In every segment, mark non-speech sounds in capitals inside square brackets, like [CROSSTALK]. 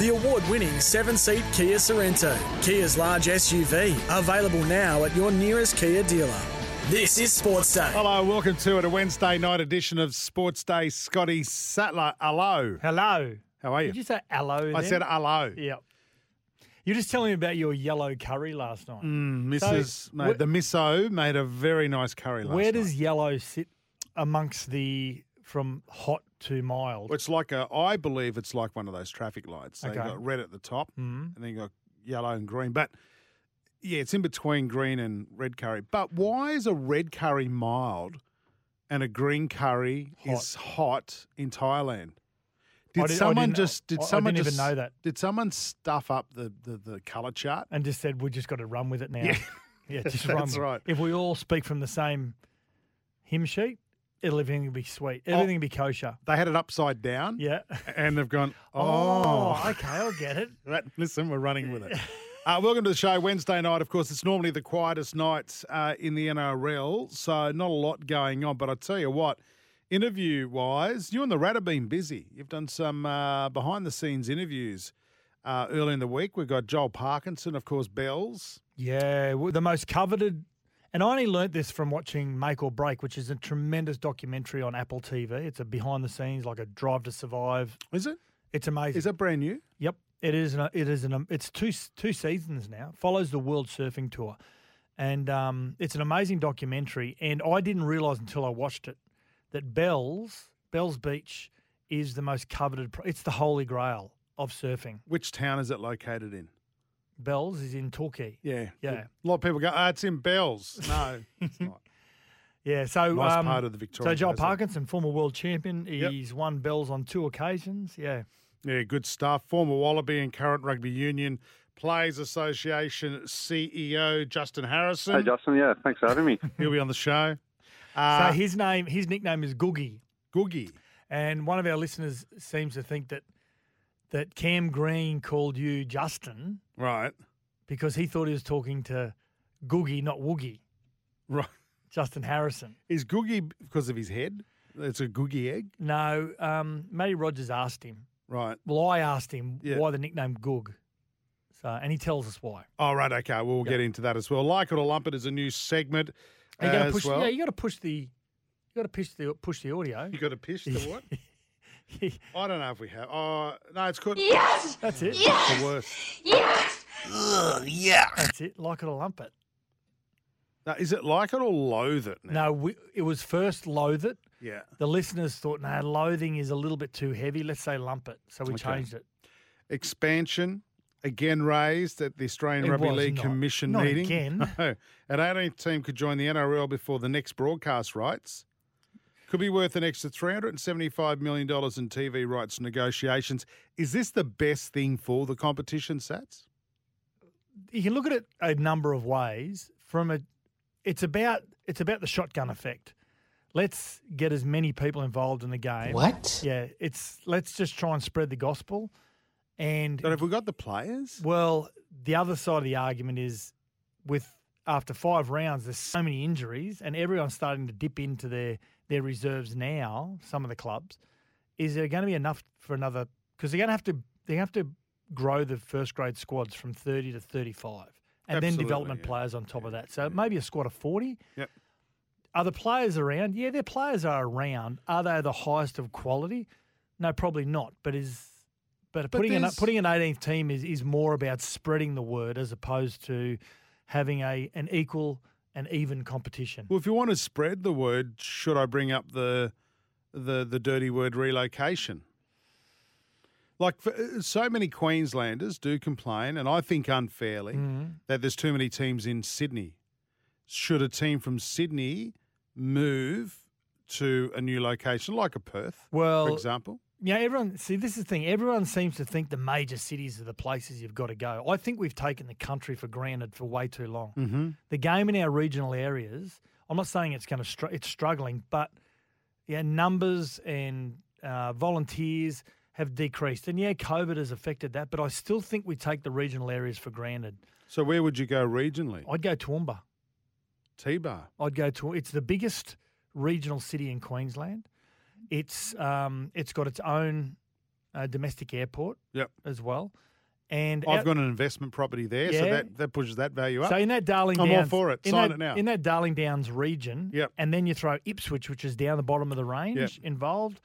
The award winning seven seat Kia Sorento, Kia's large SUV, available now at your nearest Kia dealer. This is Sports Day. Hello, welcome to it, a Wednesday night edition of Sports Day. Scotty Sattler, hello. Hello. How are you? Did you say hello? I said hello. Yep. You're just telling me about your yellow curry last night. Mm, Mrs. made, wh- the Misso made a very nice curry last Where night. does yellow sit amongst the from hot to mild? Well, it's like a, I believe it's like one of those traffic lights. So Okay. you've got red at the top Mhm. and then you've got yellow and green. But yeah, it's in between green and red curry. But why is a red curry mild and a green curry is hot in Thailand? Did I did- someone just did I- I someone didn't just even know that. Did someone stuff up the, the, the colour chart? And just said we just got to run with it now. Yeah. yeah, [LAUGHS] just run. That's right. If we all speak from the same hymn sheet, it'll everything will be sweet. Oh. Everything will be kosher. They had it upside down. Yeah. And they've gone, Oh, oh, okay, I'll get it. [LAUGHS] Right, listen, we're running with it. [LAUGHS] Uh, welcome to the show. Wednesday night, of course, it's normally the quietest night uh, in the NRL, so not a lot going on. But I tell you what, interview wise, you and the Rat have been busy. You've done some uh, behind the scenes interviews uh, early in the week. We've got Joel Parkinson, of course, Bells. Yeah, w- the most coveted. And I only learnt this from watching Make or Break, which is a tremendous documentary on Apple TV. It's a behind the scenes, like a Drive to Survive. Is it? It's amazing. Is that brand new? Yep, it is. An, it is an. It's two two seasons now. Follows the World Surfing Tour, and um, it's an amazing documentary. And I didn't realise until I watched it that Bells Bells Beach is the most coveted. It's the holy grail of surfing. Which town is it located in? Bells is in Torquay. Yeah. Yeah. A lot of people go, oh, it's in Bells. [LAUGHS] No, it's not. Yeah, so Nice um, part of the Victoria. So Joel coastline. Parkinson, former world champion, Yep. he's won bells on two occasions. Yeah, Yeah, good stuff. Former Wallaby and current Rugby Union Players Association CEO Justin Harrison. Hey, Justin. Yeah, thanks for having me. [LAUGHS] He'll be on the show. Uh, so his name, his nickname is Googie, Googie. and one of our listeners seems to think that that Cam Green called you Justin Right. because he thought he was talking to Googie, not Woogie. Right. Justin Harrison. Is Googie because of his head? It's a Googie egg? No, um, Matty Rogers asked him. Right. Well, I asked him Yeah. why the nickname Goog. So, and he tells us why. Oh, right. Okay. Well, we'll get into that as well. Like it or lump it is a new segment You got to as push. well. Yeah, you got to push the. You got to push the push the audio. You got to push the what? [LAUGHS] [LAUGHS] I don't know if we have. Oh, no, it's good. Yes, that's it. It's the worst. Yes! Ugh, yeah. That's it. Like it or lump it. Now, is it like it or loathe it? Now? No, we, it was first loathe it. Yeah. The listeners thought, no, loathing is a little bit too heavy. Let's say lump it. So we Okay. changed it. Expansion again raised at the Australian It Rugby was League not. Commission Not meeting. again. No. An 18th team could join the NRL before the next broadcast rights. Could be worth an extra $375 million in TV rights negotiations. Is this the best thing for the competition, Sats? You can look at it a number of ways. From a, it's about it's about the shotgun effect. Let's get as many people involved in the game. What? Yeah, it's let's just try and spread the gospel. And But have we got the players? Well, the other side of the argument is with after five rounds, there's so many injuries, and everyone's starting to dip into their their reserves now. Some of the clubs, is there going to be enough for another? Because they're going to have to they have to grow the first grade squads from thirty to thirty five, and then development yeah. players on top of that. So maybe a squad of forty. Yep. Are the players around? Yeah, their players are around. Are they the highest of quality? No, probably not. But is but, But putting an putting an 18th team is, is more about spreading the word as opposed to having a an equal and even competition. Well, if you want to spread the word, should I bring up the the the dirty word relocation? Like for, uh, so many Queenslanders do complain, and I think unfairly, that there's too many teams in Sydney. Should a team from Sydney move to a new location like a Perth, Well, for example? Yeah, everyone. See, this is the thing. Everyone seems to think the major cities are the places you've got to go. I think we've taken the country for granted for way too long. Mm-hmm. The game in our regional areas. I'm not saying it's going to. Str- it's struggling, but yeah, numbers and uh, volunteers have decreased, and yeah, COVID has affected that. But I still think we take the regional areas for granted. So where would you go regionally? I'd go Toowoomba. T-Bar. I'd go to. It's the biggest regional city in Queensland. It's um, it's got its own uh, domestic airport. Yep. As well, and I've out- got an investment property there, so that, that pushes that value up. so in that Darling I'm all Downs, for it. Sign that, it now. In that Darling Downs region, Yep. and then you throw Ipswich, which is down the bottom of the range, involved.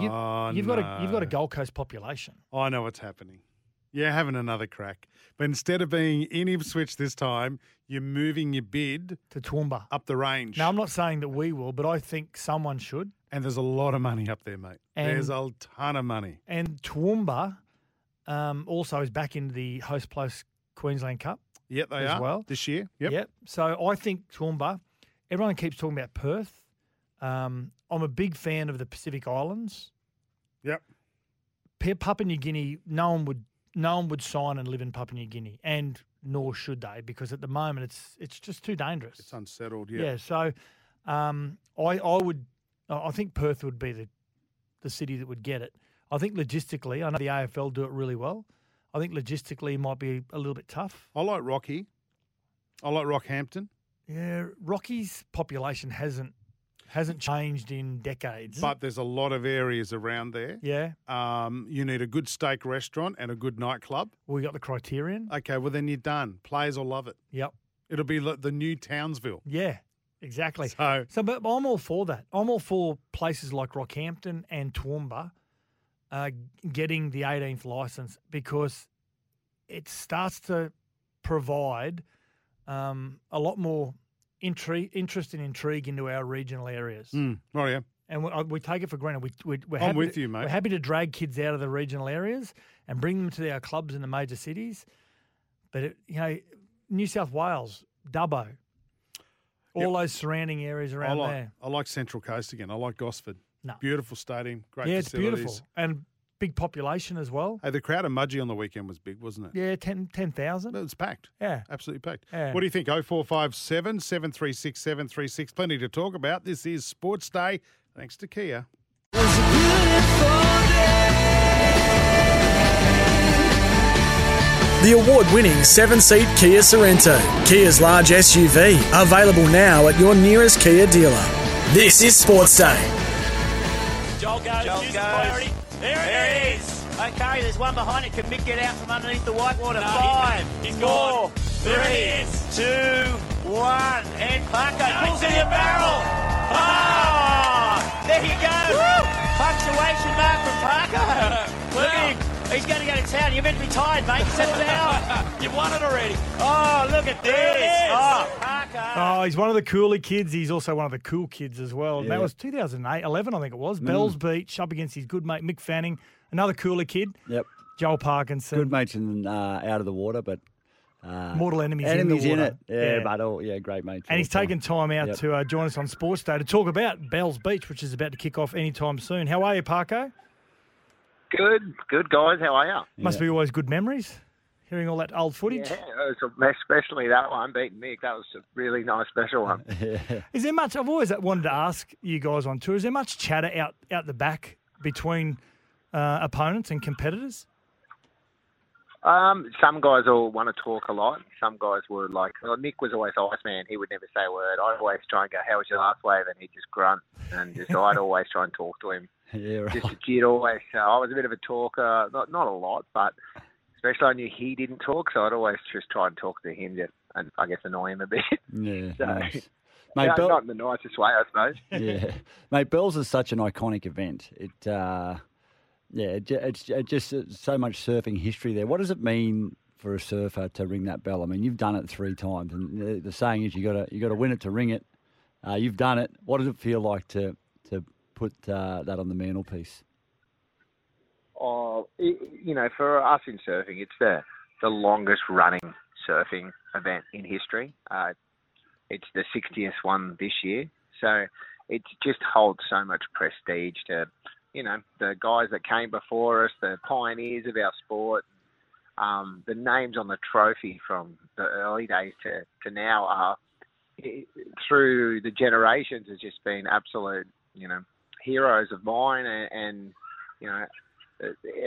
You, oh, you've got a you've got a. Gold Coast population. I know what's happening. You're having another crack. But instead of being in Ipswich this time, you're moving your bid to Toowoomba. up the range. Now I'm not saying that we will, but I think someone should. And there's a lot of money up there, mate. there's a ton of money. And Toowoomba um, also is back into the Host Plus Queensland Cup. Yep, they as are. well. This year. Yep. So I think Toowoomba. Everyone keeps talking about Perth. Um, I'm a big fan of the Pacific Islands. Yep. Papua New Guinea. No one would. No one would sign and live in Papua New Guinea, and nor should they, because at the moment it's it's just too dangerous. It's unsettled. yeah. Yeah. So, um, I I would. I think Perth would be the the city that would get it. I think logistically, I know the AFL do it really well. I think logistically it might be a little bit tough. I like Rocky. I like Rockhampton. Yeah, Rocky's population hasn't hasn't changed in decades. But there's a lot of areas around there. yeah, Um, you need a good steak restaurant and a good nightclub. we got the criterion. Okay, well then you're done. Players will love it. Yep. It'll be like the new Townsville. Yeah, exactly. So So, but I'm all for that. I'm all for places like Rockhampton and Toowoomba uh, getting the 18th license because it starts to provide um, a lot more intri- interest and intrigue into our regional areas. mm, right, yeah. And we, uh, we take it for granted. We, we, we're I'm happy with to- you, mate. We're happy to drag kids out of the regional areas and bring them to our clubs in the major cities. But, it, you know, New South Wales, Dubbo, all those surrounding areas I around like there. I like Central Coast again. I like Gosford. No. Beautiful stadium, great yeah, it's beautiful. And big population as well. Hey, the crowd at Mudgee on the weekend was big, wasn't it? Yeah, 10 10,000. It was packed. yeah. Absolutely packed. Yeah. What do you think? 0457 736 736. Plenty to talk about. This is Sports Day. Thanks to Kia. The award winning seven seat Kia Sorento, Kia's large SUV, available now at your nearest Kia dealer. This is Sports Day. Joel goes, Joel goes. priority. There, There it it is. Okay, there's one behind it. Can Mick get out from underneath the whitewater? No, Five, he- he's four, gone. There three, it is. two, one, and Parker No, pulls in in the barrel. Ah, there you go. Punctuation mark from Parker. [LAUGHS] Look at him. He's going to go to town. You're meant to be tired, mate. Settle down. [LAUGHS] You've won it already. Oh, look at this. There it is. Oh, Parker. Oh, he's one of the cooler kids. He's also one of the cool kids as well. And That was 2008, 11, I think it was. Bells Beach up against his good mate Mick Fanning. Another cooler kid, Yep. Joel Parkinson. Good mates in uh, out of the water, but uh, Mortal enemies, enemies in in, it. water. Yeah, but all yeah, great mates. and he's the time. taken time out Yep. to uh, join us on Sports Day to talk about Bells Beach, which is about to kick off anytime soon. How are you, Parko? Good, good guys. How are you? Must Yeah. be always good memories, hearing all that old footage. Yeah, it was especially that one beating Mick. That was a really nice special one. [LAUGHS] Yeah. Is there much? I've always wanted to ask you guys on tour. Is there much chatter out out the back between uh, opponents and competitors? Um, some guys all want to talk a lot. Some guys were like, well, Nick was always Iceman. He would never say a word. I'd always try and go, "How was your last wave?" And he'd just grunt. And just [LAUGHS] I'd always try and talk to him. [LAUGHS] yeah, right. Just a kid, always. Uh, I was a bit of a talker. Not not a lot, but especially I knew he didn't talk, so I'd always just try and talk to him, just and I guess annoy him a [LAUGHS] bit. yeah, So- nice. [LAUGHS] Mate, No, Bel- not in the nicest way, I suppose. yeah, mate. Bells is such an iconic event. It, uh, yeah, it, it's it just uh, so much surfing history there. What does it mean for a surfer to ring that bell? I mean, you've done it three times, and the, the saying is you got to you got to win it to ring it. Uh, you've done it. What does it feel like to to put uh, that on the mantelpiece? Oh, i you know, for us in surfing, it's the the longest running surfing event in history. Uh, it's the 60th one this year, so it just holds so much prestige to, you know, the guys that came before us, the pioneers of our sport. Um, the names on the trophy from the early days to, to now are it- through the generations has just been absolute, you know, heroes of mine, and, and you know,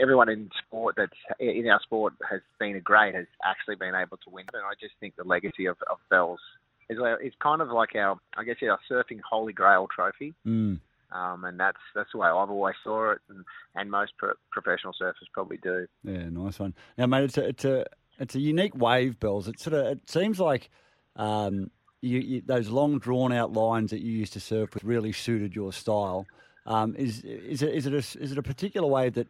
everyone in sport that's in our sport has been a great has actually been able to win. And I just think the legacy of, of Bells is it's kind of like our, I guess, our surfing holy grail trophy. Mm. Um, and that's that's the way I've always saw it, and, and most pro- professional surfers probably do. Yeah, nice one. Now, mate, it's a it's a it's a unique wave, Bells. It sort of it seems like um, you, you, those long drawn out lines that you used to surf with really suited your style. Um, is is it is it a, is it a particular way that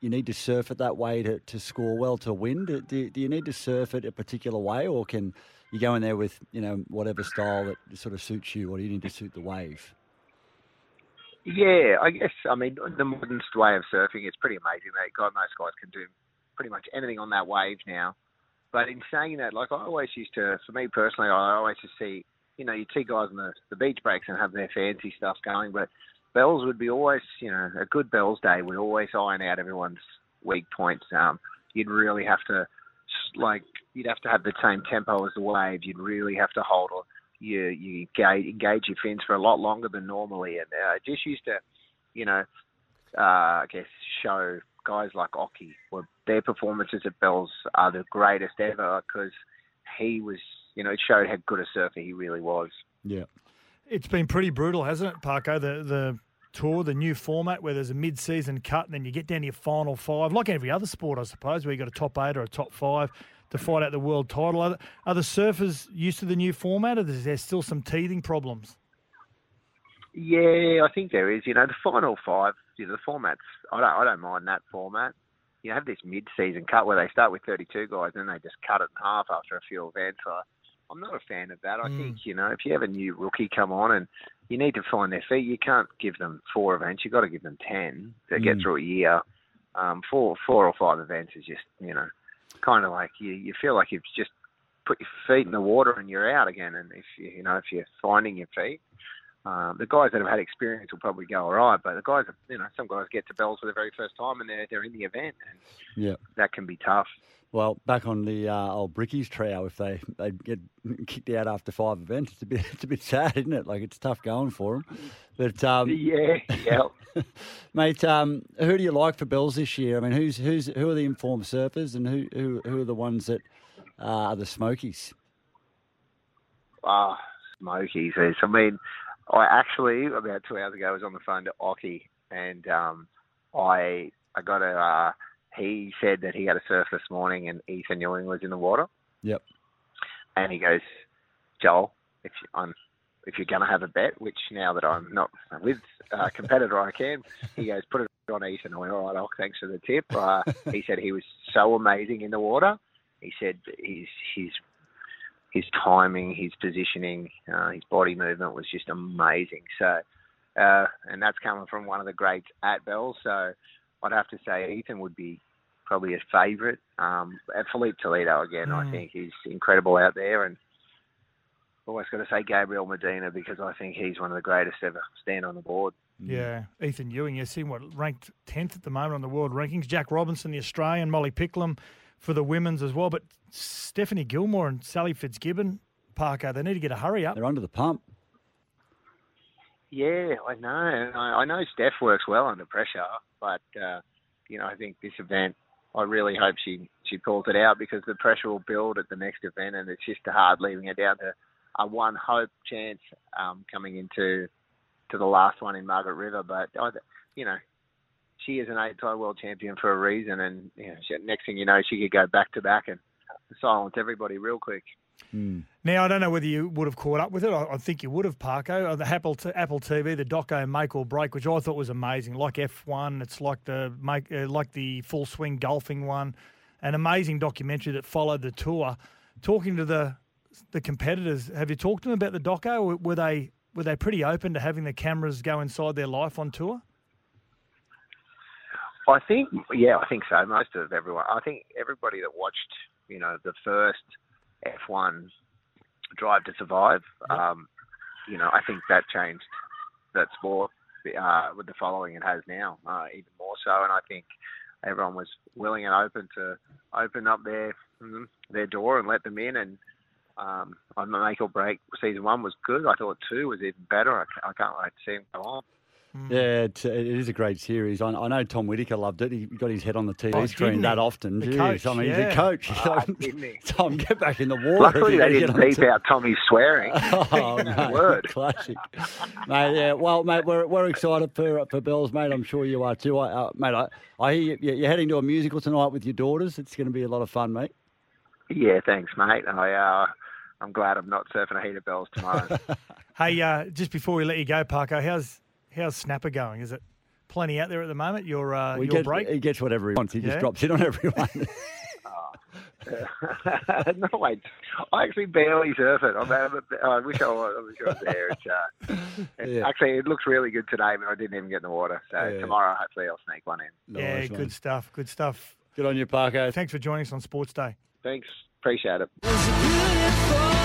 you need to surf it that way to, to score well to win? Do, do, do you need to surf it a particular way, or can you go in there with you know whatever style that sort of suits you, or do you need to suit the wave? Yeah, I guess. I mean, the modern way of surfing is pretty amazing. Mate. God, most guys can do pretty much anything on that wave now. But in saying that, like I always used to, for me personally, I always just see, you know, you see guys on the, the beach breaks and have their fancy stuff going, but Bells would be always, you know, a good Bells day would always iron out everyone's weak points. Um, you'd really have to, like, you'd have to have the same tempo as the wave. You'd really have to hold you you engage, engage your fins for a lot longer than normally, and uh, it just used to, you know, uh, I guess show guys like Occy, well, their performances at Bells are the greatest ever because he was, you know, it showed how good a surfer he really was. Yeah. It's been pretty brutal, hasn't it, Parko? The the tour, the new format where there's a mid-season cut and then you get down to your final five, like every other sport, I suppose, where you've got a top eight or a top five to fight out the world title. Are the, are the surfers used to the new format, or is there still some teething problems? Yeah, I think there is. You know, the final five, you know, the formats. I don't, I don't mind that format. You have this mid-season cut where they start with 32 guys and then they just cut it in half after a few events. I, I'm not a fan of that. I Mm. think you know, if you have a new rookie come on and you need to find their feet, you can't give them four events. You've got to give them ten to get Mm. through a year. Um, four, four or five events is just you know, kind of like you, you feel like you've just put your feet in the water and you're out again. And if you, you know, if you're finding your feet, um, the guys that have had experience will probably go all right. But the guys, you know, some guys get to Bells for the very first time and they're they're in the event, and Yeah. that can be tough. Well, back on the uh, old Brickies trow, if they they get kicked out after five events, it's a bit [LAUGHS] it's a bit sad, isn't it? Like it's tough going for them. But um, Yeah, yeah. [LAUGHS] mate, um, who do you like for Bells this year? I mean, who's who's who are the informed surfers, and who who, who are the ones that uh, are the smokies? Ah, Smokies. I mean, I actually about two hours ago was on the phone to Occy, and um, I I got a. Uh, he said that he had a surf this morning, and Ethan Ewing was in the water, Yep. and he goes, Joel, if I'm if you're going to have a bet, which now that I'm not with a competitor, I can. He goes, put it on Ethan. I went, all right, Ock, thanks for the tip. Uh, he said he was so amazing in the water. He said his his his timing, his positioning, uh, his body movement was just amazing. So, uh, and that's coming from one of the greats at Bell. So, I'd have to say Ethan would be probably a favourite. Um, and Filipe Toledo again, I Mm. think he's incredible out there, and always got to say Gabriel Medina because I think he's one of the greatest ever stand on the board. Yeah, Ethan Ewing, you see what ranked tenth at the moment on the world rankings. Jack Robinson, the Australian, Molly Picklum for the women's as well. But Stephanie Gilmore and Sally Fitzgibbon, Parker, they need to get a hurry up. They're under the pump. Yeah, I know. I, I know Steph works well under pressure, but uh, you know, I think this event, I really hope she she pulls it out because the pressure will build at the next event, and it's just a hard leaving it down to a one hope chance um, coming into to the last one in Margaret River. But I, you know, she is an eight-time world champion for a reason, and you know, she, next thing you know, she could go back to back and silence everybody real quick. Mm. Now, I don't know whether you would have caught up with it. I, I think you would have, Parko. Uh, The Apple, t- Apple TV, the doco Make or Break, which I thought was amazing. Like F1, it's like the make, uh, like the full swing golfing one. An amazing documentary that followed the tour. Talking to the the competitors, have you talked to them about the doco? Were they were they pretty open to having the cameras go inside their life on tour? I think, yeah, I think so. Most of everyone, I think everybody that watched, you know, the first F1 Drive to Survive, um, you know, I think that changed that sport uh, with the following it has now, uh, even more so. And I think everyone was willing and open to open up their mm, their door and let them in. And um, on the make or break, season one was good. I thought two was even better. I, I can't wait to see them go on. Yeah, it, it is a great series. I, I know Tom Whitaker loved it. He got his head on the TV Oh, screen didn't that often. The Jeez, coach, I mean, he's a coach. Ah, [LAUGHS] didn't he? Tom, get back in the water. Luckily, they didn't beep t- out Tommy's swearing. [LAUGHS] Oh, [LAUGHS] mate, Word. classic, mate. Yeah, well, mate, we're, we're excited for for Bells, mate. I'm sure you are too, I, uh, mate. I, I hear you, you're heading to a musical tonight with your daughters. It's going to be a lot of fun, mate. yeah, thanks, mate. I, uh, I'm glad I'm not surfing a heater bells tomorrow. Hey, uh, just before we let you go, Parker, how's how's Snapper going? Is it plenty out there at the moment? Your uh, We your get, break? He gets whatever he wants. He Yeah? just drops in on everyone. [LAUGHS] [LAUGHS] no, wait. I actually barely surf it. I'm, I'm, I wish I was, I wish I was there. It's, uh, [LAUGHS] it's, Yeah. Actually, it looks really good today, but I didn't even get in the water. So Yeah. tomorrow, hopefully, I'll sneak one in. yeah, Nice, good man. stuff. Good stuff. Good on you, Parker. Thanks for joining us on Sports Day. Thanks. Appreciate it.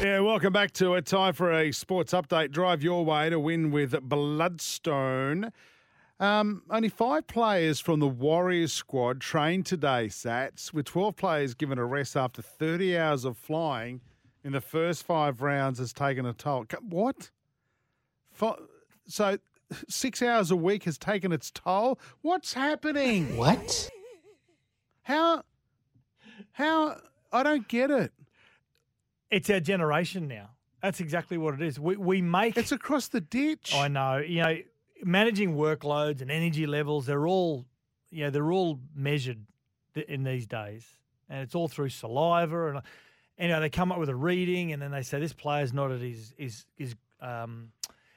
Yeah, welcome back to it. Time for a sports update. Drive your way to win with Blundstone. Um, only five players from the Warriors squad trained today, Sats, with 12 players given a rest after 30 hours of flying in the first five rounds has taken a toll. What? So six hours a week has taken its toll? What's happening? What? How? How? I don't get it. It's our generation now. That's exactly what it is. We we make It's across the ditch. I know. You know, managing workloads and energy levels, they're all, you know, they're all measured in these days. And it's all through saliva. And, you know, they come up with a reading and then they say this player's not at his, his, his, um,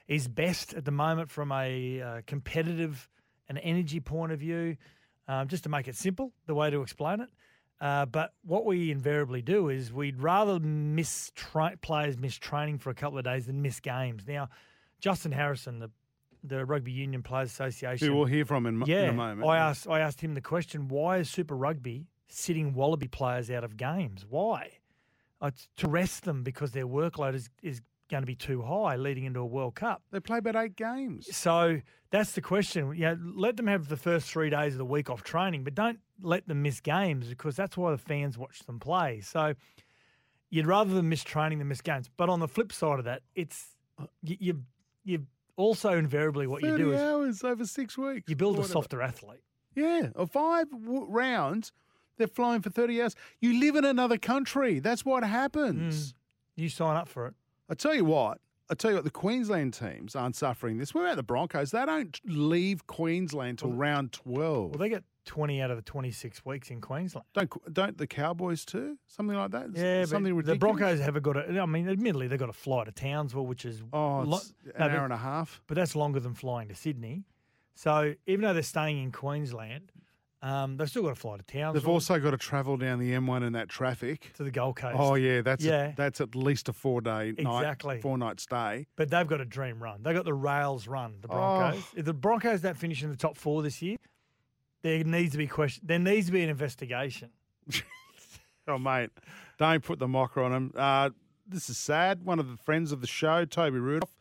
his best at the moment from a uh, competitive and energy point of view. Um, just to make it simple, the way to explain it. Uh, but what we invariably do is we'd rather miss tra- players miss training for a couple of days than miss games. Now, Justin Harrison, the the Rugby Union Players Association, Who we'll hear from in, yeah, in a moment. I asked I asked him the question: Why is Super Rugby sitting Wallaby players out of games? Why? It's to rest them because their workload is is going to be too high leading into a World Cup. They play about eight games. So that's the question. You know, let them have the first three days of the week off training, but don't let them miss games because that's why the fans watch them play. So you'd rather them miss training than miss games. But on the flip side of that, it's you you, you also invariably what you 30 do is hours over six weeks. you build a softer athlete. Yeah, five w- rounds. They're flying for 30 hours. You live in another country. That's what happens. Mm. You sign up for it. I tell you what. I tell you what. The Queensland teams aren't suffering this. What about the Broncos? They don't leave Queensland till round 12. Well, they get 20 out of the 26 weeks in Queensland. don't don't the Cowboys too? Something like that. Yeah, something but ridiculous. the Broncos haven't got a. I mean, admittedly, they've got a fly to Townsville, which is Oh, lo- it's no, an but- hour and a half. but that's longer than flying to Sydney. So even though they're staying in Queensland, um, they've still got to fly to Townsville. They've also got to travel down the M1 in that traffic. to the Gold Coast. Oh yeah, that's Yeah. A, that's at least a four day night, Exactly. four night stay. But they've got a dream run. They've got the rails run, the Oh. Broncos. If the Broncos don't finish in the top four this year, there needs to be question. There needs to be an investigation. [LAUGHS] Oh mate, don't put the mocker on him. Uh, this is sad. One of the friends of the show, Toby Rudolph,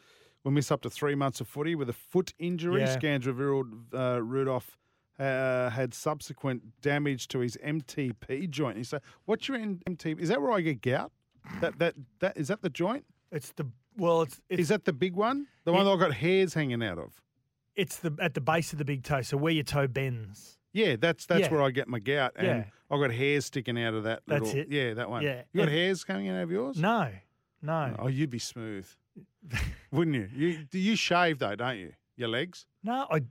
will miss up to three months of footy with a foot injury. Yeah. Scans revealed uh, Rudolph uh, had subsequent damage to his MTP joint. He said, "What's your MTP? Is that where I get gout? That that that is that the joint? It's the well, it's it's Is that the big one? The one that I've got hairs hanging out of? it's the at the base of the big toe, so where your toe bends. Yeah, that's that's Yeah. where I get my gout, and Yeah. I've got hairs sticking out of that. That's little, it. Yeah, that one. Yeah. you got And- hairs coming out of yours? No, no, Oh, you'd be smooth, [LAUGHS] wouldn't you? You do you shave though, don't you? Your legs? no. I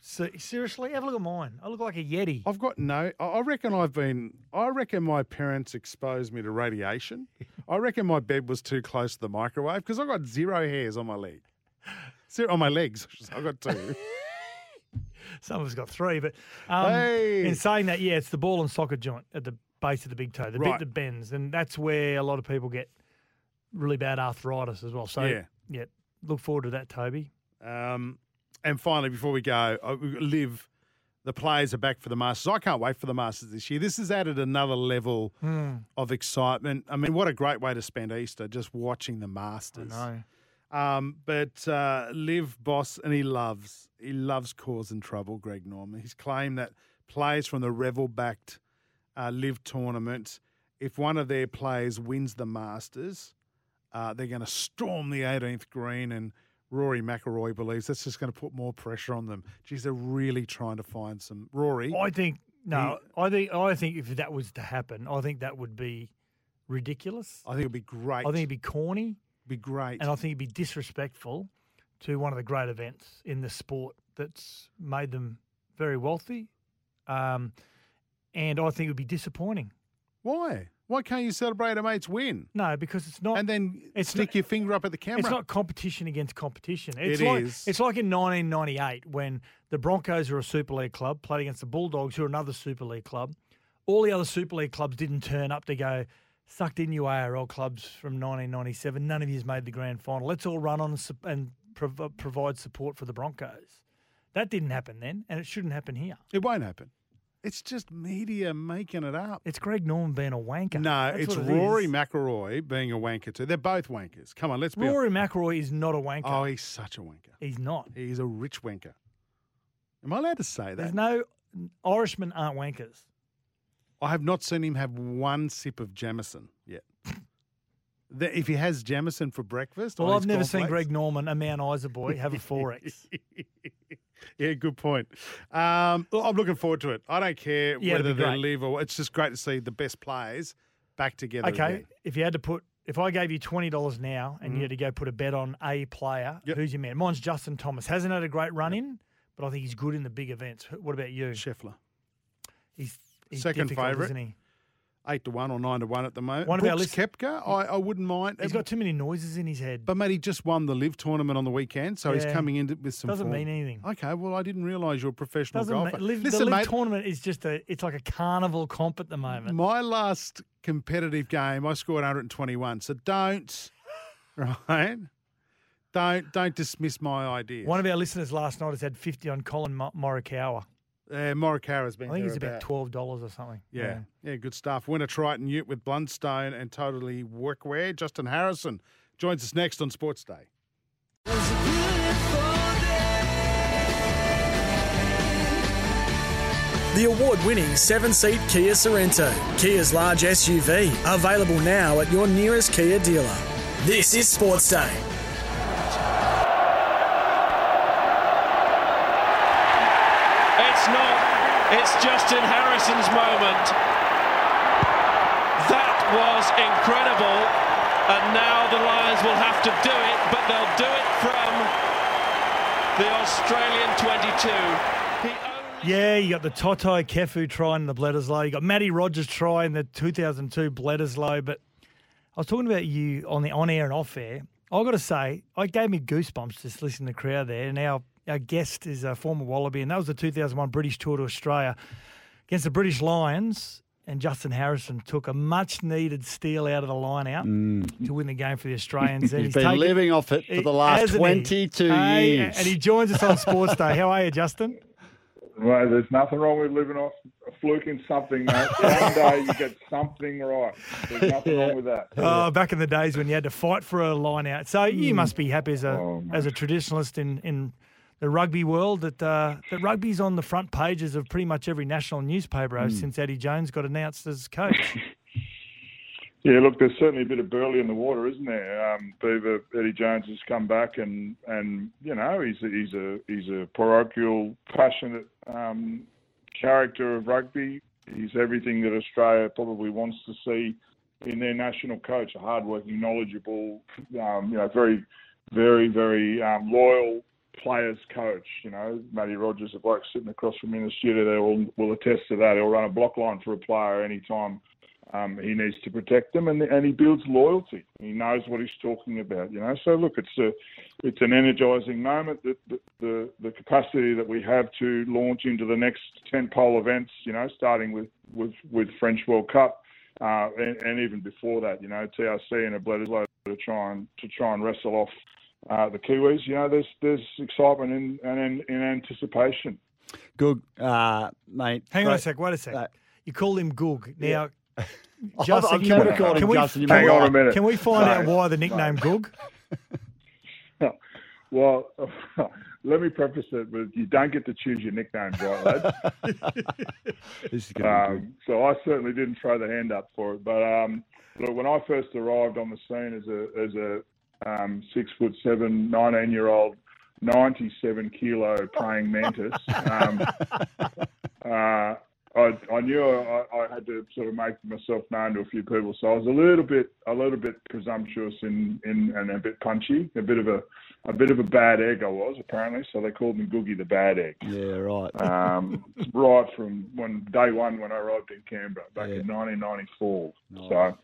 seriously have a look at mine. I look like a yeti. I've got no. I I reckon I've been. I reckon my parents exposed me to radiation. I reckon my bed was too close to the microwave because I got zero hairs on my leg. Sit on my legs. [LAUGHS] I've got two. [LAUGHS] Some of us got three, but um, Hey. in saying that, yeah, it's the ball and socket joint at the base of the big toe, the Right. bit that bends, and that's where a lot of people get really bad arthritis as well. So, Yeah. yeah, look forward to that, Toby. Um, and finally, before we go, live. The players are back for the Masters. I can't wait for the Masters this year. This has added another level Hmm. of excitement. I mean, what a great way to spend Easter just watching the I Masters. know. Um, but uh, LIV Boss, and he loves he loves causing trouble. Greg Norman. He's claimed that players from the Revel-backed uh, LIV tournament, if one of their players wins the Masters, uh, they're going to storm the 18th green. And Rory McIlroy believes that's just going to put more pressure on them. Geez, they're really trying to find some Rory. I think no. I think I think if that was to happen, I think that would be ridiculous. I think it'd be great. I think it'd be corny, be great. and I think it'd be disrespectful to one of the great events in the sport that's made them very wealthy. Um, and I think it would be disappointing. Why? Why can't you celebrate a mate's win No, because it's not. and then It's stick not- your finger up at the camera? It's not competition against competition. It's It like is. it's like in 1998 when the Broncos were a Super League club, played against the Bulldogs, who are another Super League club. All the other Super League clubs didn't turn up to go. Sucked in you ARL clubs from 1997. None of you's made the grand final. Let's all run on and, prov- provide support for the Broncos. That didn't happen then, and it shouldn't happen here. It won't happen. It's just media making it up. It's Greg Norman being a wanker. No, That's it's it Rory is. McIlroy being a wanker too. They're both wankers. Come on, let's be. Rory McIlroy is not a wanker. Oh, he's such a wanker. He's not. He's a rich wanker. Am I allowed to say that? There's no Irishmen aren't wankers. I have not seen him have one sip of Jameson yet. [LAUGHS] The- if he has Jameson for breakfast, Well, I've never seen Greg Norman, a Mount Isa boy, have a [LAUGHS] 4X. Yeah, good point. Um, I'm looking forward to it. I don't care Yeah, whether they live or it's just great to see the best players back together. Okay, again. if you had to put, if I gave you twenty dollars now and you had to go put a bet on a player, Mm-hmm. Yep. who's your man? Mine's Justin Thomas. Hasn't had a great run in, but I think he's good in the big events. What about you? Scheffler. He's, he's Second favourite. isn't he? Eight to one or nine to one at the moment. One of our Brooks Koepka, I, I wouldn't mind. He's got too many noises in his head. but mate, he just won the LIV tournament on the weekend, so he's Yeah. coming in with some. Doesn't form. mean anything. Okay, well, I didn't realise you're a professional Doesn't golfer. ma- live, Listen, the live mate, tournament is just a. It's like a carnival comp at the moment. my last competitive game, I scored 121. So don't, [LAUGHS] right? Don't don't dismiss my ideas. One of our listeners last night has had fifty on Collin Mo- Morikawa. Uh, Morikawa's been. I think it's about thereabout. twelve dollars or something. Yeah, yeah, good stuff. Winner Triton Ute with Blundstone and totally workwear. Justin Harrison joins us next on Sports Day. The award winning seven seat Kia Sorento, Kia's large SUV, available now at your nearest Kia dealer. This is Sports Day. It's Justin Harrison's moment. That was incredible. And now the Lions will have to do it, but they'll do it from the Australian 22. Yeah, you got the Toutai Kefu try in the Bledisloe. You got Matty Rogers try in the 2002 Bledisloe. But I was talking about you on the on air and off air. I got to say, I gave me goosebumps just listening to the crowd there. And our our guest is a former Wallaby, and that was the 2001 British Tour to Australia against the British Lions. And Justin Harrison took a much needed steal out of the line out mm. to win the game for the Australians. And [LAUGHS] He's been living off it for the last hasn't he? 22 Hey, years. And he joins us on Sports Day. [LAUGHS] How are you, Justin? Well, there's nothing wrong with living off fluking something, mate. [LAUGHS] One day you get something right. There's nothing wrong with that. Oh, back in the days when you had to fight for a line out. So you mm. must be happy as a Oh, as a traditionalist in, in the rugby world that uh, that rugby's on the front pages of pretty much every national newspaper uh, since Eddie Jones got announced as coach. [LAUGHS] Yeah, look, there's certainly a bit of burley in the water, isn't there? Um, Beaver Eddie Jones has come back, and and you know he's a, he's a he's a parochial, passionate um, character of rugby. He's everything that Australia probably wants to see in their national coach: a hardworking, knowledgeable, um, you know, very, very, very um, loyal players coach. You know, Matty Rogers, the bloke sitting across from me in the studio, there will will attest to that. He'll run a block line for a player anytime Um, he needs to protect them, and and he builds loyalty. He knows what he's talking about, you know. So look, it's a it's an energising moment. That the, the the capacity that we have to launch into the next tent pole events, you know, starting with with with French World Cup, uh, and, and even before that, you know, TRC and a Bledisloe to try and to try and wrestle off uh, the Kiwis. You know, there's there's excitement and in, in, in anticipation. Good, uh, mate. Hang on a sec. Wait a sec. Uh, you call him Goog. Now, [LAUGHS] I've- Justin, I've can, never we, called him Justin. Hang on a minute. can we find out why the nickname Goog? [LAUGHS] Well, [LAUGHS] let me preface it with you don't get to choose your nicknames, right, lads? This is gonna be. Um, so I certainly didn't throw the hand up for it. But um, look, when I first arrived on the scene as a as a um, six foot seven, 19 year old, 97 kilo praying mantis, um, [LAUGHS] uh, I, I knew I, I had to sort of make myself known to a few people. So I was a little bit a little bit presumptuous in, in and a bit punchy, a bit of a a bit of a bad egg I was apparently. So they called me Googie the Bad Egg Yeah, right. um, [LAUGHS] right from when day one when I arrived in Canberra back Yeah. in 1994. Nice. So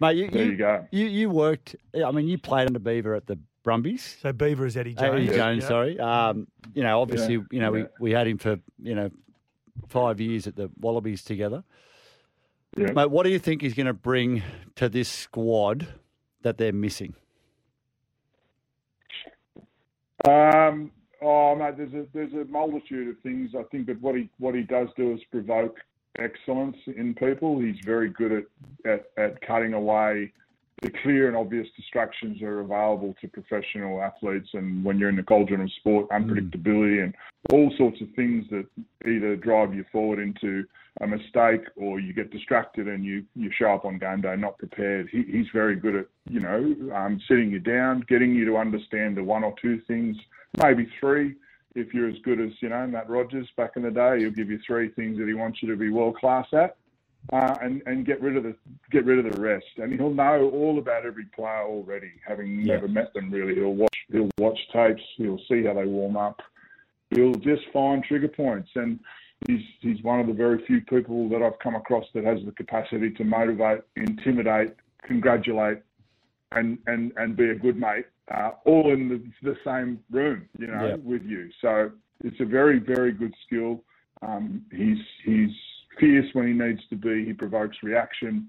Mate, you, there you, you go. you you worked. I mean, you played under Beaver at the Brumbies. So Beaver is Eddie Jones. Eddie Jones, Yeah. sorry. Um, you know, obviously, Yeah, you know, yeah. we, we had him for you know five years at the Wallabies together. Yeah. Mate, what do you think he's going to bring to this squad that they're missing? Um, oh mate, there's a there's a multitude of things. I think that what he what he does do is provoke excellence in people. He's very good at at, at cutting away the clear and obvious distractions that are available to professional athletes. And when you're in the cauldron of sport, unpredictability and all sorts of things that either drive you forward into a mistake or you get distracted and you, you show up on game day not prepared. He, he's very good at, you know, um, sitting you down, getting you to understand the one or two things, maybe three. If you're as good as, you know, Matt Rogers back in the day, he'll give you three things that he wants you to be world class at. Uh, and and get rid of the get rid of the rest. And he'll know all about every player already, having Yeah. never met them really. He'll watch he'll watch tapes. He'll see how they warm up. He'll just find trigger points. And he's he's one of the very few people that I've come across that has the capacity to motivate, intimidate, congratulate, and and and be a good mate, uh, all in the, the same room, you know, Yeah. with you. So it's a very very good skill. Um, he's he's fierce when he needs to be. He provokes reaction,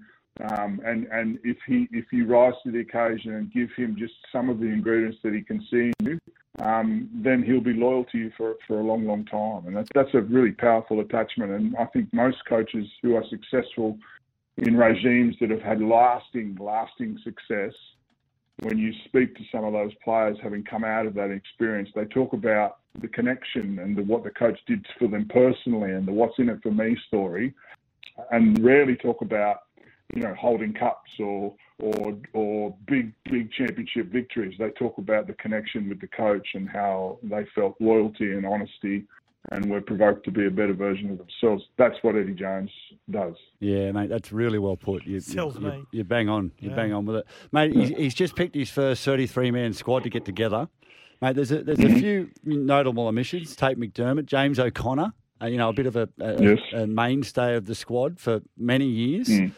um, and and if he if you rise to the occasion and give him just some of the ingredients that he can see in you, um, then he'll be loyal to you for for a long long time. And that's that's a really powerful attachment. And I think most coaches who are successful in regimes that have had lasting lasting success when you speak to some of those players having come out of that experience, they talk about the connection and the, what the coach did for them personally and the what's in it for me story, and rarely talk about you know holding cups or or or big big championship victories. They talk about the connection with the coach and how they felt loyalty and honesty and were provoked to be a better version of themselves. That's what Eddie Jones does. Yeah, mate, that's really well put. You, Sells you, me. You bang on. You Yeah. bang on with it, mate. He's, he's just picked his first thirty-three man squad to get together, mate. There's a there's a few notable omissions. Tate McDermott, James O'Connor, uh, you know, a bit of a, a, Yes. a mainstay of the squad for many years. Mm.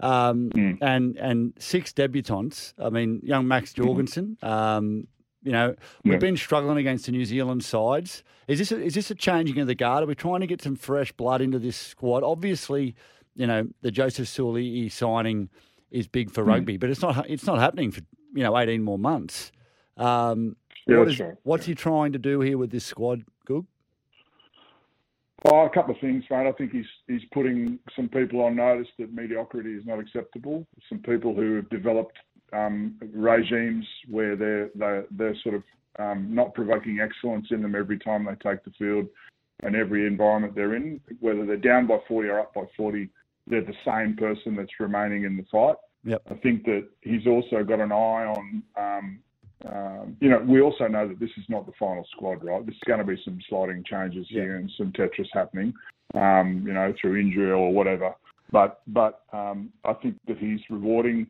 Um, Mm. and and six debutants. I mean, young Max Jorgensen. Um, you know, we've been struggling against the New Zealand sides. Is this a, is this a changing of the guard? Are we trying to get some fresh blood into this squad? Obviously, you know the Joseph Suaalii signing is big for rugby, but it's not it's not happening for you know eighteen more months. Um, Yeah, what is- right. What's he trying to do here with this squad, Goog? Oh, a couple of things, mate. I think he's he's putting some people on notice that mediocrity is not acceptable. Some people who have developed um, regimes where they're they're, they're sort of um, not provoking excellence in them every time they take the field and every environment they're in, whether they're down by 40 or up by 40, they're the same person that's remaining in the fight. Yep. I think that he's also got an eye on um, um, you know, we also know that this is not the final squad, right? There's going to be some sliding changes Yeah. here and some Tetris happening, um, you know, through injury or whatever. But but um, I think that he's rewarding.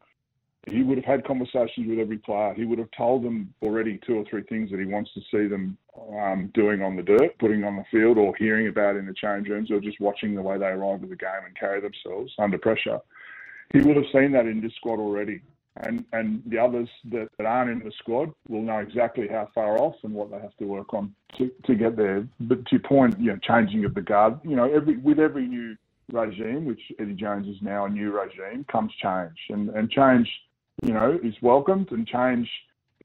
He would have had conversations with every player. He would have told them already two or three things that he wants to see them um, doing on the dirt, putting on the field, or hearing about in the change rooms, or just watching the way they arrive at the game and carry themselves under pressure he would have seen that in this squad already. And and the others that, that aren't in the squad will know exactly how far off and what they have to work on to, to get there. But to your point, you know, changing of the guard, you know, every with every new regime, which Eddie Jones is now a new regime, comes change. And and change, you know, is welcomed and change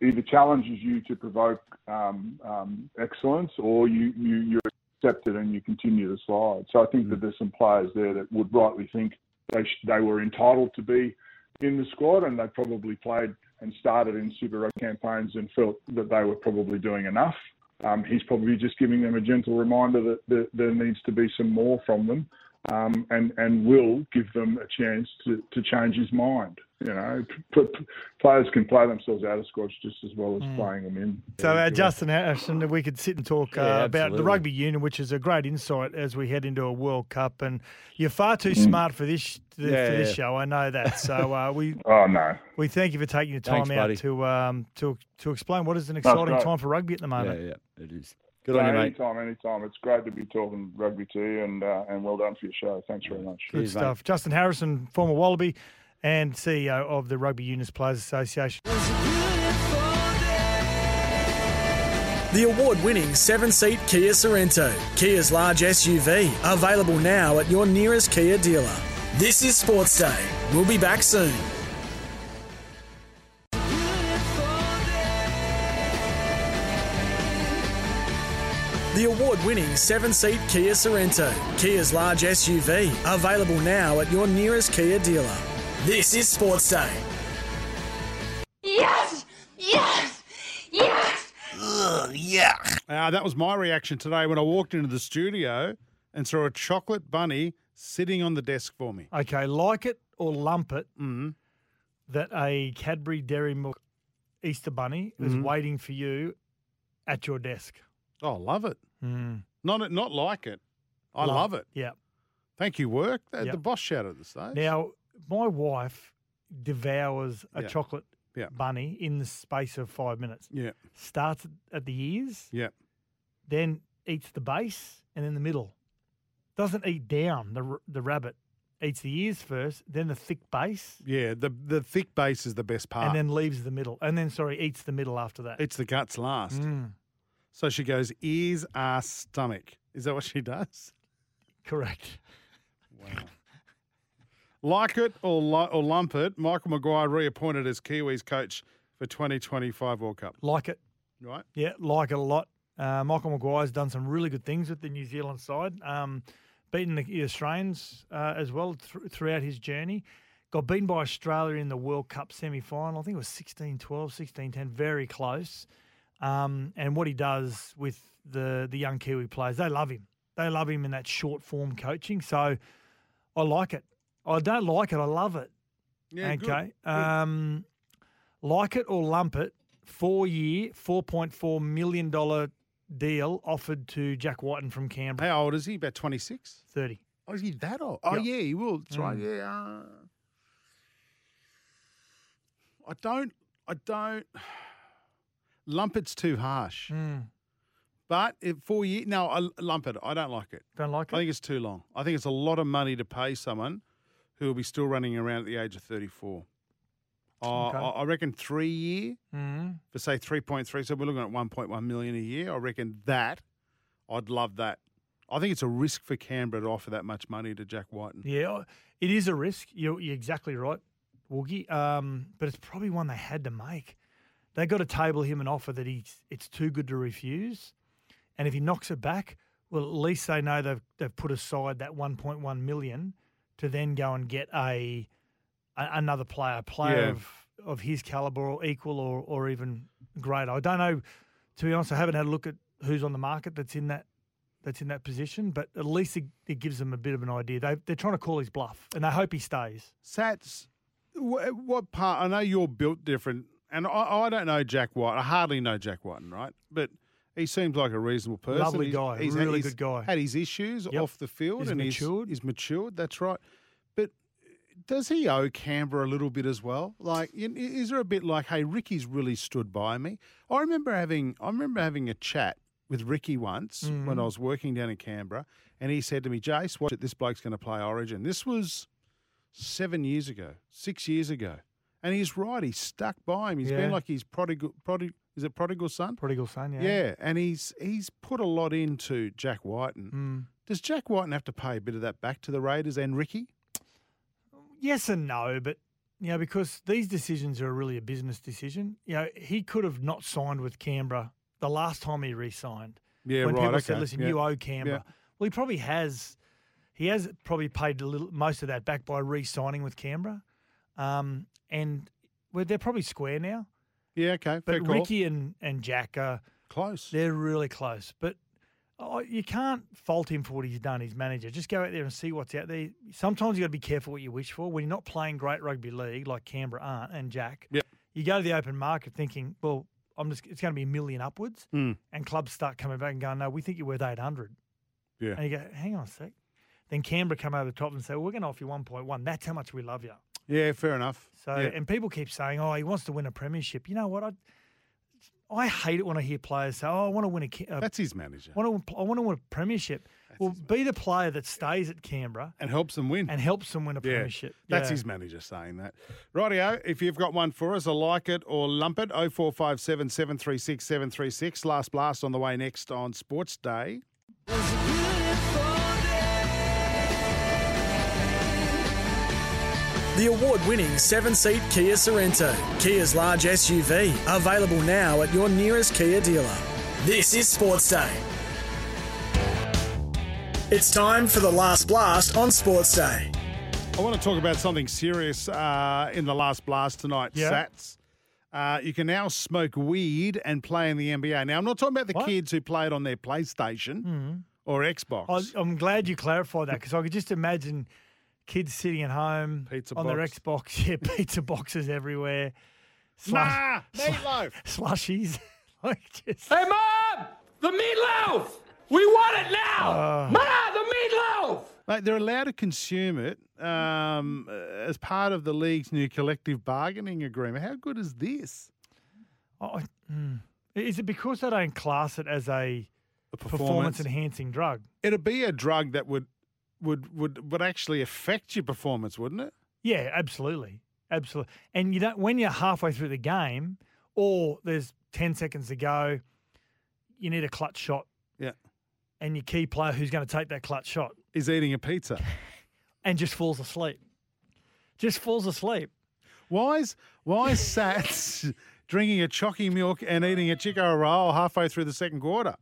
either challenges you to provoke um, um, excellence or you, you, you accept it and you continue to slide. So I think that there's some players there that would rightly think they, sh- they were entitled to be in the squad and they probably played and started in Super Rugby campaigns and felt that they were probably doing enough. Um, he's probably just giving them a gentle reminder that, that there needs to be some more from them um, and, and will give them a chance to, to change his mind. You know, p- p- players can play themselves out of squads just as well as playing them in. So, uh, Justin Harrison, we could sit and talk uh, Yeah, about the rugby union, which is a great insight as we head into a World Cup. And you're far Mm. too smart for this for Yeah, this yeah. show. I know that. So uh, [LAUGHS] we Oh, no. we thank you for taking your time Thanks, out buddy. to um, to to explain what is an exciting time for rugby at the Yeah, moment. yeah, it is. Good on you, mate. anytime, anytime. It's great to be talking rugby to you and, uh, and well done for your show. Thanks very much. Good Cheers, mate. stuff. Justin Harrison, former Wallaby and CEO of the Rugby Unions Players Association. The award winning seven seat Kia Sorento, Kia's large SUV, available now at your nearest Kia dealer. This is Sports Day. We'll be back soon. The award winning seven seat Kia Sorento, Kia's large SUV, available now at your nearest Kia dealer. This is Sports Day. Yes! Yes! Yes! Uh, that was my reaction today when I walked into the studio and saw a chocolate bunny sitting on the desk for me. Okay, like it or lump it Mm. that a Cadbury Dairy Milk Easter Bunny is Mhm. waiting for you at your desk. Oh, love it. Mm. Not not like it. I love, it. Yeah. Thank you, work. The, Yep. the boss shouted at the stage. Now, my wife devours a Yeah. chocolate Yeah. bunny in the space of five minutes. Yeah. Starts at the ears, Yeah. then eats the base, and then the middle. Doesn't eat down the the rabbit. Eats the ears first, then the thick base, Yeah, the the thick base is the best part. and then leaves the middle. And then, sorry, eats the middle after that. it's the guts last. Mm, So she goes ears, ass, stomach. Is that what she does? correct. Wow. like it or li- or lump it, Michael Maguire reappointed as Kiwis coach for 2025 World Cup. Like it. Right? Yeah, like it a lot. Uh, Michael Maguire's done some really good things with the New Zealand side, um, beaten the Australians uh, as well thr throughout his journey. Got beaten by Australia in the World Cup semi final. I think it was 16 12, 16 10, very close. Um, and what he does with the, the young Kiwi players, they love him. They love him in that short form coaching. So I like it. I don't like it, I love it. Yeah. good. Okay. Um, like it or lump it, four year, $4.4 million deal offered to Jack Wighton from Canberra. How old is he? About 26? 30. Oh, is he that old? Oh, Yep. yeah, he will. That's right. Mm. Yeah. uh, I don't, I don't, lump it's too harsh. Mm. But if four years, no, I lump it. I don't like it. Don't like it? I think it's too long. I think it's a lot of money to pay someone who will be still running around at the age of 34. Uh, Okay. I, I reckon three year Mm. for say 3.3. So we're looking at 1.1 million a year. I reckon that, I'd love that. I think it's a risk for Canberra to offer that much money to Jack Wighton. Yeah, it is a risk. You're, you're exactly right, Woogie. Um, but it's probably one they had to make. They got to table him an offer that he's it's too good to refuse, and if he knocks it back, well, at least they know they've they've put aside that 1.1 million to then go and get a, a another player, a player Yeah. of of his caliber or equal or or even greater. I don't know. To be honest, I haven't had a look at who's on the market that's in that that's in that position, but at least it, it gives them a bit of an idea. They, they're trying to call his bluff, and they hope he stays. Sats, what part? I know you're built different, and I, I don't know Jack White. I hardly know Jack Wighton, right? But he seems like a reasonable person. Lovely He's- guy, he's- a really he's good guy. Had his issues Yep. off the field, He's and matured. He's, he's matured. That's right. But does he owe Canberra a little bit as well? Like, is there a bit like, hey, Ricky's really stood by me? I remember having, I remember having a chat with Ricky once mm-hmm. when I was working down in Canberra, and he said to me, "Jace, watch it. This bloke's going to play Origin." This was seven years ago, six years ago. And he's right. He's stuck by him. He's Yeah. been like his prodigal, prodig, is it prodigal son? Prodigal son, yeah. Yeah. and he's he's put a lot into Jack Wighton. Mm. Does Jack Wighton have to pay a bit of that back to the Raiders and Ricky? Yes and no, but you know because these decisions are really a business decision. You know he could have not signed with Canberra the last time he re-signed. Yeah, when right, people okay, said, "Listen, yeah, you owe Canberra." yeah. Well, he probably has. He has probably paid a little most of that back by re-signing with Canberra, um, and well, they're probably square now. Yeah, okay. But fair call. Ricky and and Jack are close. They're really close, but. Oh, you can't fault him for what he's done. He's manager. Just go out there and see what's out there. Sometimes you got to be careful what you wish for. When you're not playing great rugby league like Canberra aren't and Jack, Yep. you go to the open market thinking, well, I'm just it's going to be a million upwards, Mm. and clubs start coming back and going, no, we think you're worth 800. Yeah. And you go, hang on a sec. Then Canberra come over the top and say, well, we're going to offer you 1.1. That's how much we love you. Yeah, fair enough. So, yeah. and people keep saying, oh, he wants to win a premiership. You know what? I I hate it when I hear players say, oh, I want to win a. a That's his manager. I want to, I want to win a premiership. well, be the player that stays at Canberra and helps them win. and helps them win a Yeah, premiership. That's Yeah. his manager saying that. Rightio, if you've got one for us, I like it or lump it, 0457 736 736. Last blast on the way next on Sports Day. The award winning seven seat Kia Sorento, Kia's large SUV, available now at your nearest Kia dealer. This is Sports Day. It's time for the last blast on Sports Day. I want to talk about something serious uh, in the last blast tonight, Yeah. Sats. Uh, you can now smoke weed and play in the NBA. Now, I'm not talking about the What? kids who play it on their PlayStation or Xbox. I, I'm glad you clarified that because I could just imagine kids sitting at home Pizza on their. Xbox. [LAUGHS] Yeah, pizza boxes everywhere. nah, [LAUGHS] meatloaf. Slushies. [LAUGHS] like just, Hey, Mom! The meatloaf! We want it now! Uh. Mom, the meatloaf! Mate, they're allowed to consume it um, uh, as part of the league's new collective bargaining agreement. How good is this? oh, mm. Is it because they don't class it as a A performance enhancing drug? It'd be a drug that would would would would actually affect your performance, wouldn't it? Yeah, absolutely, absolutely. And you don't when you're halfway through the game, or there's ten seconds to go, you need a clutch shot, Yeah. and your key player who's going to take that clutch shot Is eating a pizza. [LAUGHS] and just falls asleep, just falls asleep. Why is why is Sats [LAUGHS] drinking a chocky milk and eating a Chiko roll halfway through the second quarter?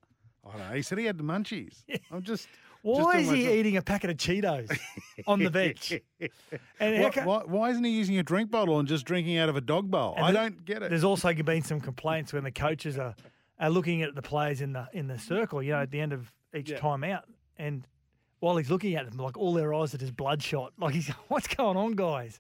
I don't know. He said he had the munchies. I'm just. Why is he eating a packet of Cheetos on the bench? [LAUGHS] And Why, why, why isn't he using a drink bottle and just drinking out of a dog bowl? I don't get it. There's also been some complaints when the coaches are, are looking at the players in the in the circle, you know, at the end of each Yeah. time out, and while he's looking at them, like all their eyes are just bloodshot. [LAUGHS] Like he's, what's going on, guys?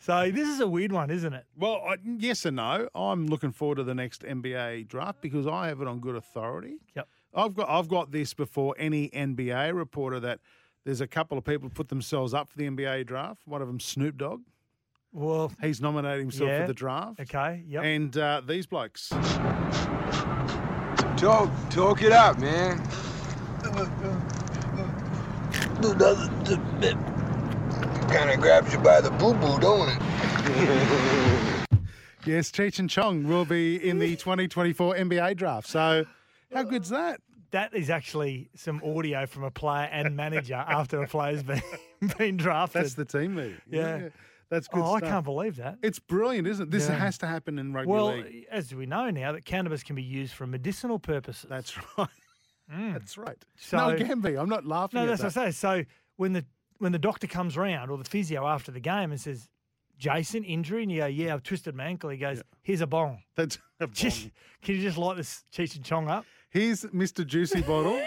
So this is a weird one, isn't it? Well, I, yes and no. I'm looking forward to the next NBA draft because I have it on good authority. Yep. I've got I've got this before any NBA reporter that there's a couple of people put themselves up for the NBA draft. One of them, Snoop Dogg. Well, He's nominated himself Yeah. for the draft. okay, yep. And uh, these blokes. Talk, talk it out, man. Kind of grabs you by the boo boo, don't it? [LAUGHS] Yes, Cheech and Chong will be in the 2024 NBA draft. So, how good's that? That is actually some audio from a player and manager [LAUGHS] after a player's been [LAUGHS] been drafted. That's the team meeting. Yeah. That's good oh, I can't believe that. It's brilliant, isn't it? This Yeah. has to happen in rugby Well, league. as we know now, that cannabis can be used for medicinal purposes. That's [LAUGHS] right. Mm. That's right. So- no, it can be. I'm not laughing No, at that's that. what I say. So when the when the doctor comes round or the physio after the game and says, "Jason, injury," and you go, "Yeah, I've twisted my ankle," he goes, "Here's a bong. That's a Just, can you just light this Cheech and Chong up?" Here's Mr. Juicy Bottle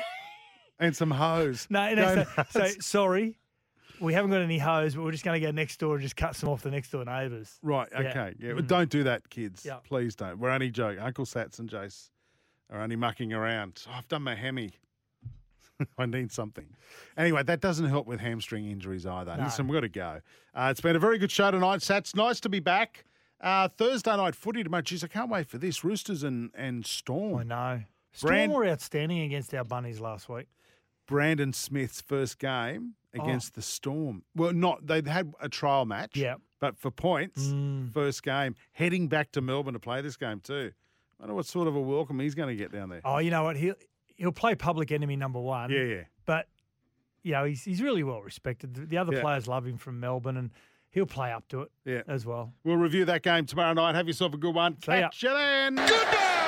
and some hose. No, no. So, so sorry, we haven't got any hose, but we're just going to go next door and just cut some off the next door neighbours. Right, Yeah. okay. Yeah, Mm. don't do that, kids. Yeah. Please don't. We're only joking. Uncle Sats and Jace are only mucking around. Oh, I've done my hemi. [LAUGHS] I need something. Anyway, that doesn't help with hamstring injuries either. No. Listen, we've got to go. Uh, it's been a very good show tonight, Sats. Nice to be back. Uh, Thursday night footy tomorrow. Jeez, I can't wait for this. Roosters and, and Storm. I know. Storm were outstanding against our bunnies last week. Brandon Smith's first game against the Storm. Well, not they'd had a trial match. Yeah. But for points, Mm. first game, heading back to Melbourne to play this game too. I wonder what sort of a welcome he's going to get down there. Oh, you know what? He'll he'll play public enemy number one. Yeah, yeah. But you know, he's he's really well respected. The- The other Yeah. players love him from Melbourne, and he'll play up to it. Yeah. as well. We'll review that game tomorrow night. Have yourself a good one. ya. Catch you then. Goodbye.